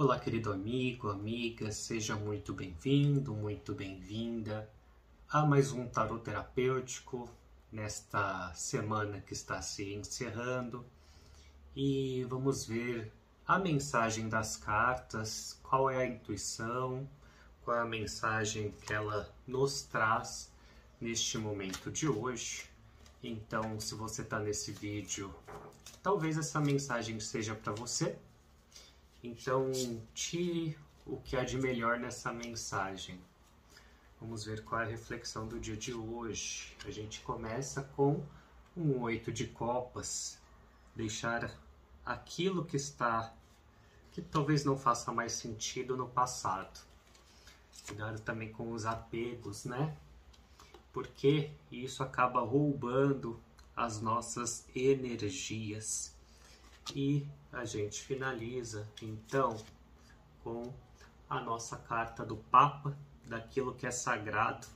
Olá, querido amigo, amiga, seja muito bem-vindo, muito bem-vinda a mais um tarot terapêutico nesta semana que está se encerrando e vamos ver a mensagem das cartas, qual é a intuição, qual é a mensagem que ela nos traz neste momento de hoje. Então, se você está nesse vídeo, talvez essa mensagem seja para você então, tire o que há de melhor nessa mensagem. Vamos ver qual é a reflexão do dia de hoje. A gente começa com um oito de copas. Deixar aquilo que está, que talvez não faça mais sentido no passado. Cuidado também com os apegos, né? Porque isso acaba roubando as nossas energias. E a gente finaliza então com a nossa carta do Papa, daquilo que é sagrado,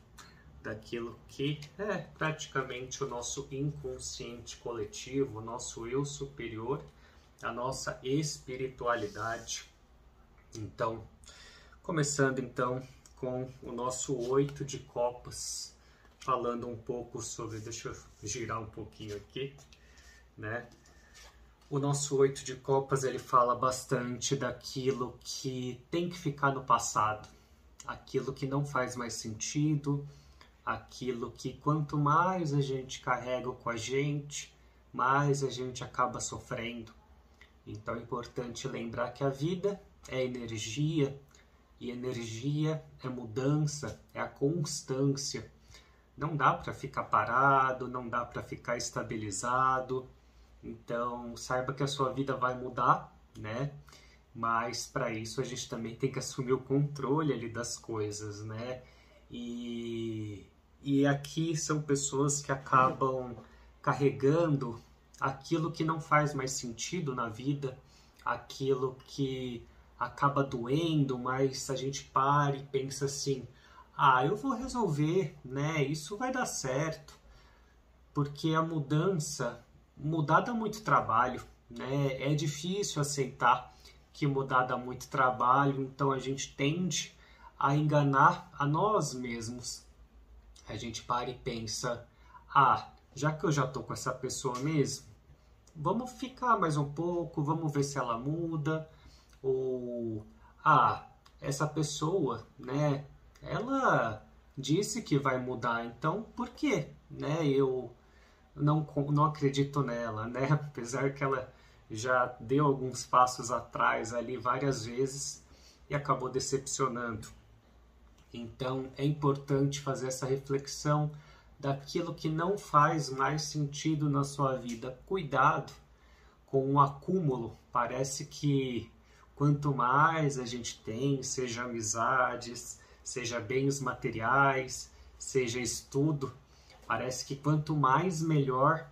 daquilo que é praticamente o nosso inconsciente coletivo, o nosso eu superior, a nossa espiritualidade. Então, começando então com o nosso oito de copas, falando um pouco sobre, deixa eu girar um pouquinho aqui, né? O nosso oito de copas ele fala bastante daquilo que tem que ficar no passado, aquilo que não faz mais sentido, aquilo que quanto mais a gente carrega com a gente, mais a gente acaba sofrendo. Então é importante lembrar que a vida é energia e energia é mudança, é a constância. Não dá para ficar parado, não dá para ficar estabilizado então, saiba que a sua vida vai mudar, né? Mas para isso a gente também tem que assumir o controle ali das coisas, né? E, e aqui são pessoas que acabam carregando aquilo que não faz mais sentido na vida, aquilo que acaba doendo, mas a gente para e pensa assim: ah, eu vou resolver, né? Isso vai dar certo. Porque a mudança mudar dá muito trabalho, né? É difícil aceitar que mudar dá muito trabalho, então a gente tende a enganar a nós mesmos. A gente para e pensa: ah, já que eu já tô com essa pessoa mesmo, vamos ficar mais um pouco, vamos ver se ela muda. Ou, ah, essa pessoa, né? Ela disse que vai mudar, então por que, né? Eu não, não acredito nela, né? Apesar que ela já deu alguns passos atrás ali várias vezes e acabou decepcionando. Então é importante fazer essa reflexão daquilo que não faz mais sentido na sua vida. Cuidado com o acúmulo. Parece que quanto mais a gente tem, seja amizades, seja bens materiais, seja estudo, Parece que quanto mais melhor,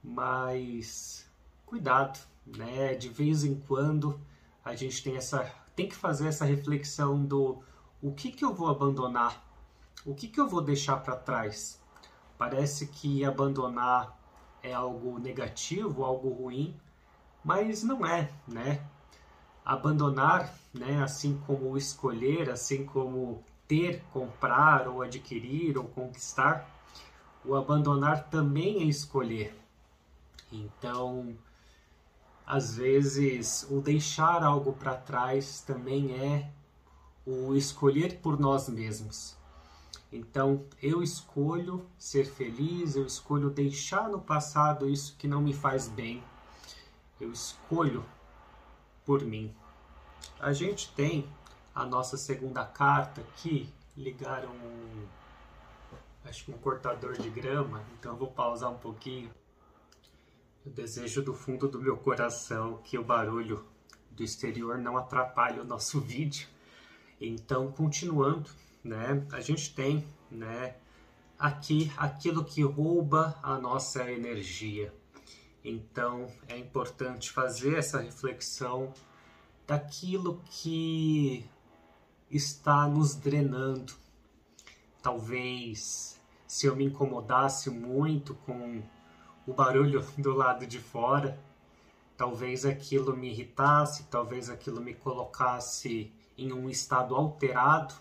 mas cuidado, né? De vez em quando a gente tem essa tem que fazer essa reflexão do o que que eu vou abandonar? O que que eu vou deixar para trás? Parece que abandonar é algo negativo, algo ruim, mas não é, né? Abandonar, né, assim como escolher, assim como ter, comprar ou adquirir ou conquistar, o abandonar também é escolher. Então, às vezes, o deixar algo para trás também é o escolher por nós mesmos. Então, eu escolho ser feliz, eu escolho deixar no passado isso que não me faz bem. Eu escolho por mim. A gente tem a nossa segunda carta aqui, ligaram acho que um cortador de grama, então eu vou pausar um pouquinho. Eu desejo do fundo do meu coração que o barulho do exterior não atrapalhe o nosso vídeo. Então, continuando, né, a gente tem, né, aqui aquilo que rouba a nossa energia. Então, é importante fazer essa reflexão daquilo que está nos drenando. Talvez se eu me incomodasse muito com o barulho do lado de fora, talvez aquilo me irritasse, talvez aquilo me colocasse em um estado alterado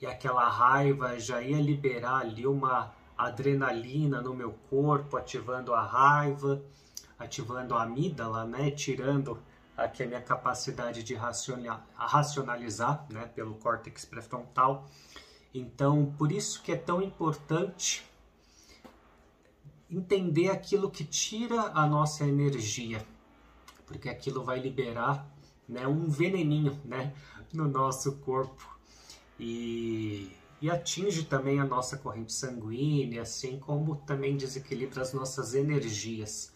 e aquela raiva já ia liberar ali uma adrenalina no meu corpo, ativando a raiva, ativando a amígdala, né, tirando aqui a minha capacidade de racionalizar, né, pelo córtex pré-frontal. Então, por isso que é tão importante entender aquilo que tira a nossa energia, porque aquilo vai liberar, né, um veneninho, né, no nosso corpo e, e atinge também a nossa corrente sanguínea, assim como também desequilibra as nossas energias,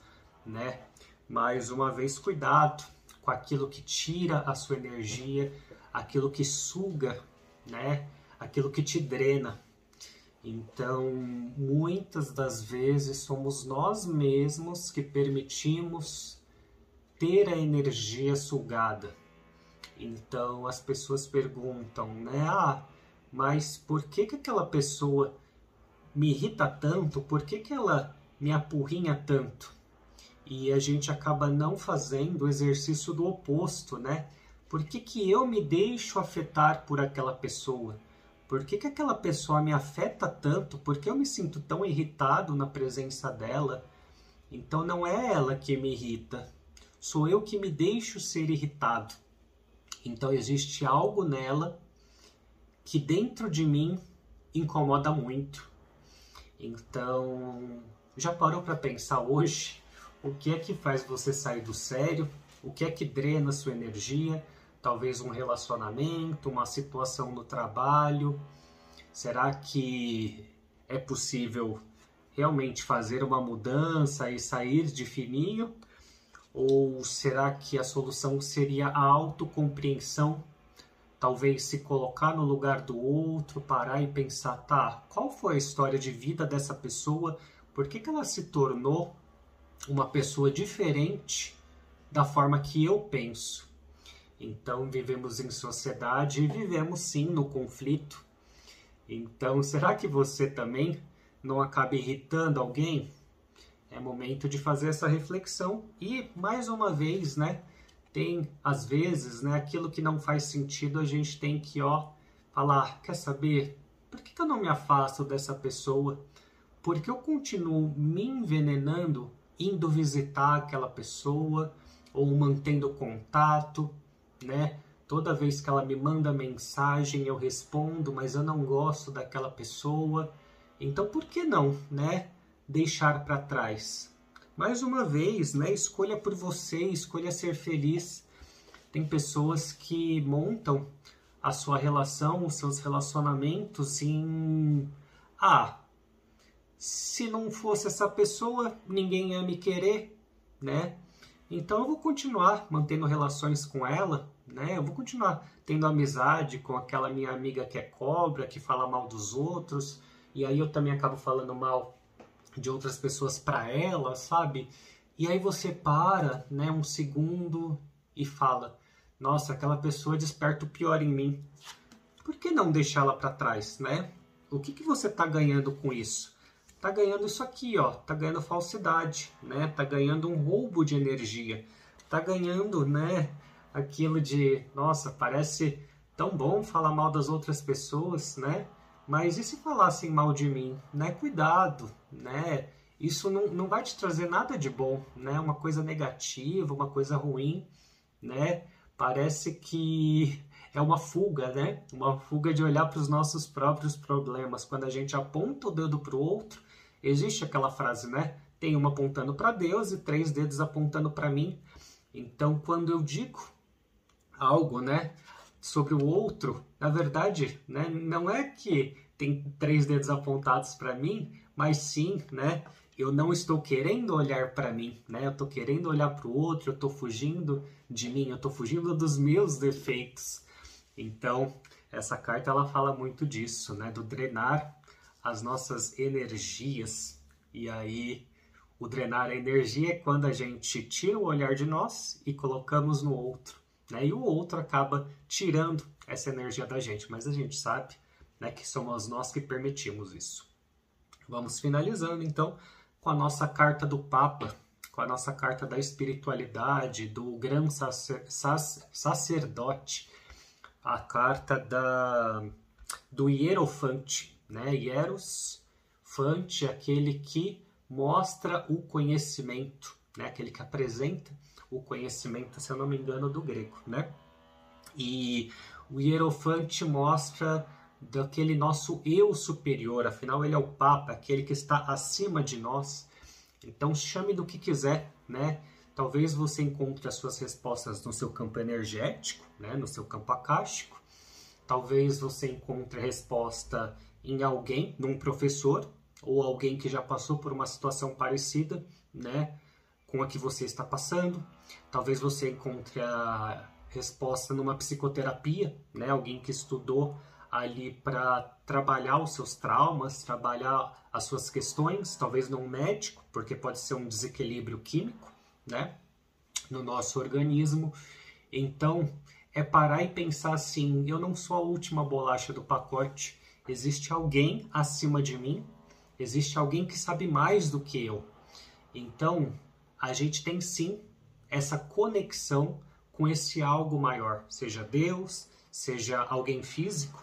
né? Mais uma vez, cuidado com aquilo que tira a sua energia, aquilo que suga, né? Aquilo que te drena. Então, muitas das vezes somos nós mesmos que permitimos ter a energia sugada. Então as pessoas perguntam, né? Ah, mas por que, que aquela pessoa me irrita tanto? Por que, que ela me apurrinha tanto? E a gente acaba não fazendo o exercício do oposto, né? Por que, que eu me deixo afetar por aquela pessoa? Por que, que aquela pessoa me afeta tanto? Por que eu me sinto tão irritado na presença dela? Então não é ela que me irrita, sou eu que me deixo ser irritado. Então existe algo nela que dentro de mim incomoda muito. Então, já parou para pensar hoje o que é que faz você sair do sério? O que é que drena sua energia? Talvez um relacionamento, uma situação no trabalho. Será que é possível realmente fazer uma mudança e sair de fininho? Ou será que a solução seria a autocompreensão? Talvez se colocar no lugar do outro, parar e pensar, tá, qual foi a história de vida dessa pessoa? Por que, que ela se tornou uma pessoa diferente da forma que eu penso? Então, vivemos em sociedade e vivemos sim no conflito. Então, será que você também não acaba irritando alguém? é momento de fazer essa reflexão e mais uma vez, né, tem às vezes, né, aquilo que não faz sentido, a gente tem que, ó, falar, quer saber? Por que, que eu não me afasto dessa pessoa? Porque eu continuo me envenenando indo visitar aquela pessoa ou mantendo contato, né? Toda vez que ela me manda mensagem, eu respondo, mas eu não gosto daquela pessoa. Então, por que não, né? deixar para trás. Mais uma vez, né, escolha por você, escolha ser feliz. Tem pessoas que montam a sua relação, os seus relacionamentos em ah, se não fosse essa pessoa, ninguém ia me querer, né? Então eu vou continuar mantendo relações com ela, né? Eu vou continuar tendo amizade com aquela minha amiga que é cobra, que fala mal dos outros, e aí eu também acabo falando mal de outras pessoas para ela, sabe? E aí você para, né, um segundo e fala: "Nossa, aquela pessoa desperta o pior em mim". Por que não deixá-la para trás, né? O que que você está ganhando com isso? Tá ganhando isso aqui, ó, tá ganhando falsidade, né? Tá ganhando um roubo de energia. Tá ganhando, né, aquilo de, nossa, parece tão bom falar mal das outras pessoas, né? Mas e se falassem mal de mim? Né? Cuidado, né? Isso não, não vai te trazer nada de bom, né? Uma coisa negativa, uma coisa ruim, né? Parece que é uma fuga, né? Uma fuga de olhar para os nossos próprios problemas. Quando a gente aponta o dedo para o outro, existe aquela frase, né? Tem uma apontando para Deus e três dedos apontando para mim. Então, quando eu digo algo, né? sobre o outro, na verdade, né, não é que tem três dedos apontados para mim, mas sim, né, eu não estou querendo olhar para mim, né? Eu estou querendo olhar para o outro, eu estou fugindo de mim, eu estou fugindo dos meus defeitos. Então, essa carta ela fala muito disso, né? Do drenar as nossas energias. E aí, o drenar a energia é quando a gente tira o olhar de nós e colocamos no outro né? E o outro acaba tirando essa energia da gente, mas a gente sabe né, que somos nós que permitimos isso. Vamos finalizando então com a nossa carta do Papa, com a nossa carta da espiritualidade, do grande sacer, sacerdote, a carta da, do hierofante, né? Hieros, fante, aquele que mostra o conhecimento, né? Aquele que apresenta o conhecimento, se eu não me engano, do grego, né? E o hierofante mostra daquele nosso eu superior, afinal ele é o Papa, aquele que está acima de nós. Então chame do que quiser, né? Talvez você encontre as suas respostas no seu campo energético, né? no seu campo acástico. Talvez você encontre a resposta em alguém, num professor, ou alguém que já passou por uma situação parecida, né? Com a que você está passando. Talvez você encontre a resposta numa psicoterapia, né? Alguém que estudou ali para trabalhar os seus traumas, trabalhar as suas questões, talvez não médico, porque pode ser um desequilíbrio químico, né, no nosso organismo. Então, é parar e pensar assim: eu não sou a última bolacha do pacote, existe alguém acima de mim, existe alguém que sabe mais do que eu. Então, a gente tem sim essa conexão com esse algo maior, seja Deus, seja alguém físico,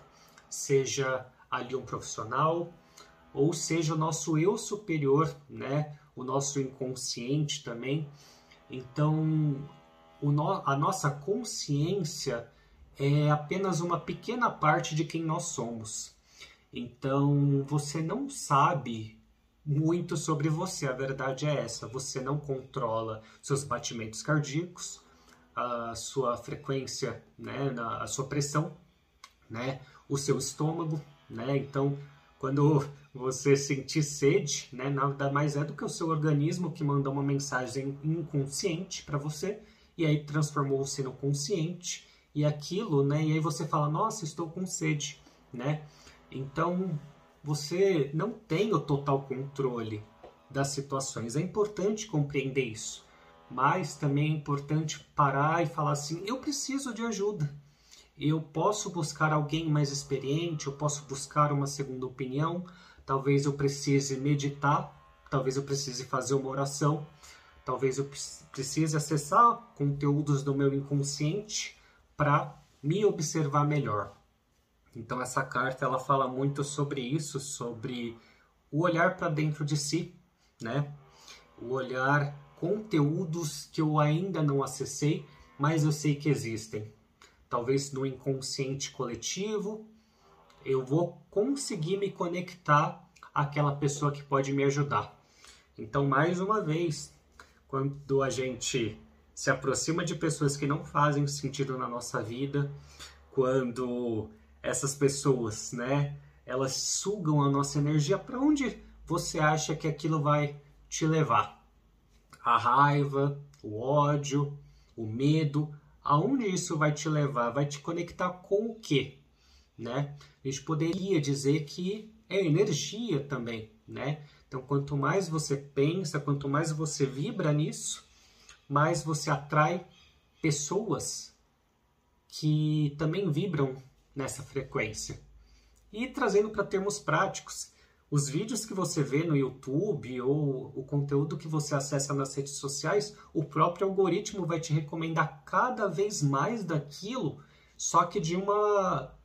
seja ali um profissional, ou seja o nosso eu superior, né? o nosso inconsciente também. Então, no, a nossa consciência é apenas uma pequena parte de quem nós somos. Então, você não sabe muito sobre você, a verdade é essa. Você não controla seus batimentos cardíacos, a sua frequência, né, a sua pressão, né, o seu estômago, né? Então, quando você sentir sede, né, nada mais é do que o seu organismo que manda uma mensagem inconsciente para você e aí transformou-se no consciente e aquilo, né? E aí você fala: "Nossa, estou com sede", né? Então, você não tem o total controle das situações. É importante compreender isso, mas também é importante parar e falar assim: "Eu preciso de ajuda" eu posso buscar alguém mais experiente, eu posso buscar uma segunda opinião, talvez eu precise meditar, talvez eu precise fazer uma oração, talvez eu precise acessar conteúdos do meu inconsciente para me observar melhor. Então essa carta ela fala muito sobre isso, sobre o olhar para dentro de si, né? O olhar conteúdos que eu ainda não acessei, mas eu sei que existem talvez no inconsciente coletivo, eu vou conseguir me conectar àquela pessoa que pode me ajudar. Então, mais uma vez, quando a gente se aproxima de pessoas que não fazem sentido na nossa vida, quando essas pessoas, né, elas sugam a nossa energia, para onde você acha que aquilo vai te levar? A raiva, o ódio, o medo, aonde isso vai te levar? Vai te conectar com o quê? Né? A gente poderia dizer que é energia também, né? Então, quanto mais você pensa, quanto mais você vibra nisso, mais você atrai pessoas que também vibram nessa frequência. E trazendo para termos práticos, os vídeos que você vê no YouTube ou o conteúdo que você acessa nas redes sociais, o próprio algoritmo vai te recomendar cada vez mais daquilo, só que de uma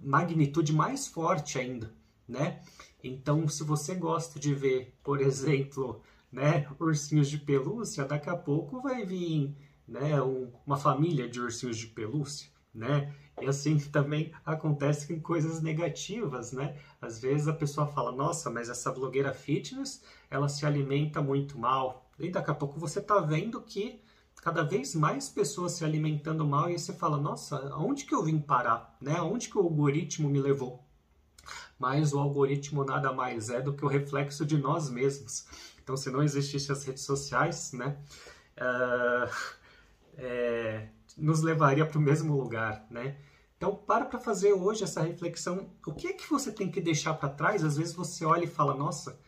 magnitude mais forte ainda, né? Então, se você gosta de ver, por exemplo, né, ursinhos de pelúcia, daqui a pouco vai vir né, um, uma família de ursinhos de pelúcia, né? E assim também acontece com coisas negativas, né? Às vezes a pessoa fala, nossa, mas essa blogueira fitness, ela se alimenta muito mal. E daqui a pouco você está vendo que cada vez mais pessoas se alimentando mal e você fala, nossa, aonde que eu vim parar? Né? Aonde que o algoritmo me levou? Mas o algoritmo nada mais é do que o reflexo de nós mesmos. Então, se não existissem as redes sociais, né? Uh, é, nos levaria para o mesmo lugar, né? Então, para para fazer hoje essa reflexão. O que é que você tem que deixar para trás? Às vezes você olha e fala, nossa,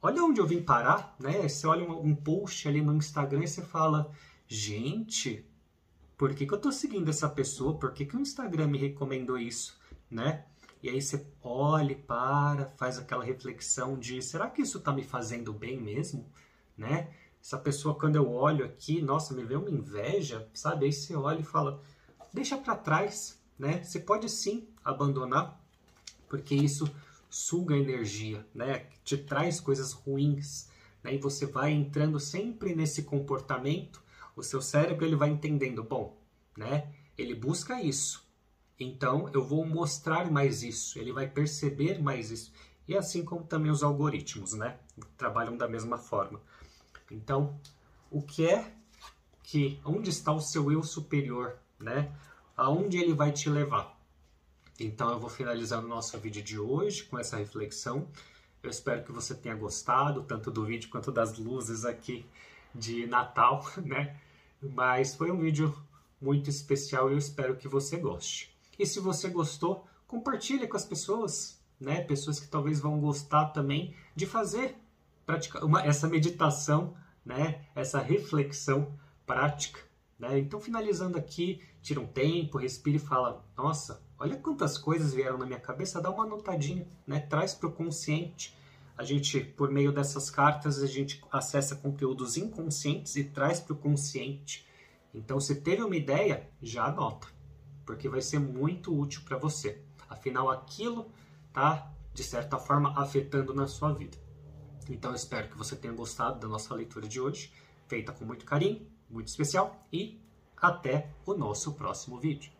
olha onde eu vim parar, né? Você olha um, um post ali no Instagram e você fala, gente, por que, que eu estou seguindo essa pessoa? Por que, que o Instagram me recomendou isso, né? E aí você olha, para, faz aquela reflexão de, será que isso está me fazendo bem mesmo, né? Essa pessoa, quando eu olho aqui, nossa, me vê uma inveja, sabe? Aí você olha e fala, deixa para trás, né? Você pode sim abandonar, porque isso suga energia, né? Te traz coisas ruins, né? E você vai entrando sempre nesse comportamento, o seu cérebro ele vai entendendo, bom, né? Ele busca isso, então eu vou mostrar mais isso, ele vai perceber mais isso. E assim como também os algoritmos, né? Trabalham da mesma forma. Então, o que é que onde está o seu eu superior, né? Aonde ele vai te levar? Então, eu vou finalizar o nosso vídeo de hoje com essa reflexão. Eu espero que você tenha gostado tanto do vídeo quanto das luzes aqui de Natal, né? Mas foi um vídeo muito especial e eu espero que você goste. E se você gostou, compartilhe com as pessoas, né? Pessoas que talvez vão gostar também de fazer praticar uma, essa meditação, né? Essa reflexão prática, né? Então, finalizando aqui, tira um tempo, respira e fala: Nossa, olha quantas coisas vieram na minha cabeça. Dá uma anotadinha, né? Traz para o consciente. A gente, por meio dessas cartas, a gente acessa conteúdos inconscientes e traz para o consciente. Então, se teve uma ideia, já anota, porque vai ser muito útil para você. Afinal, aquilo está, de certa forma, afetando na sua vida. Então, espero que você tenha gostado da nossa leitura de hoje, feita com muito carinho, muito especial, e até o nosso próximo vídeo.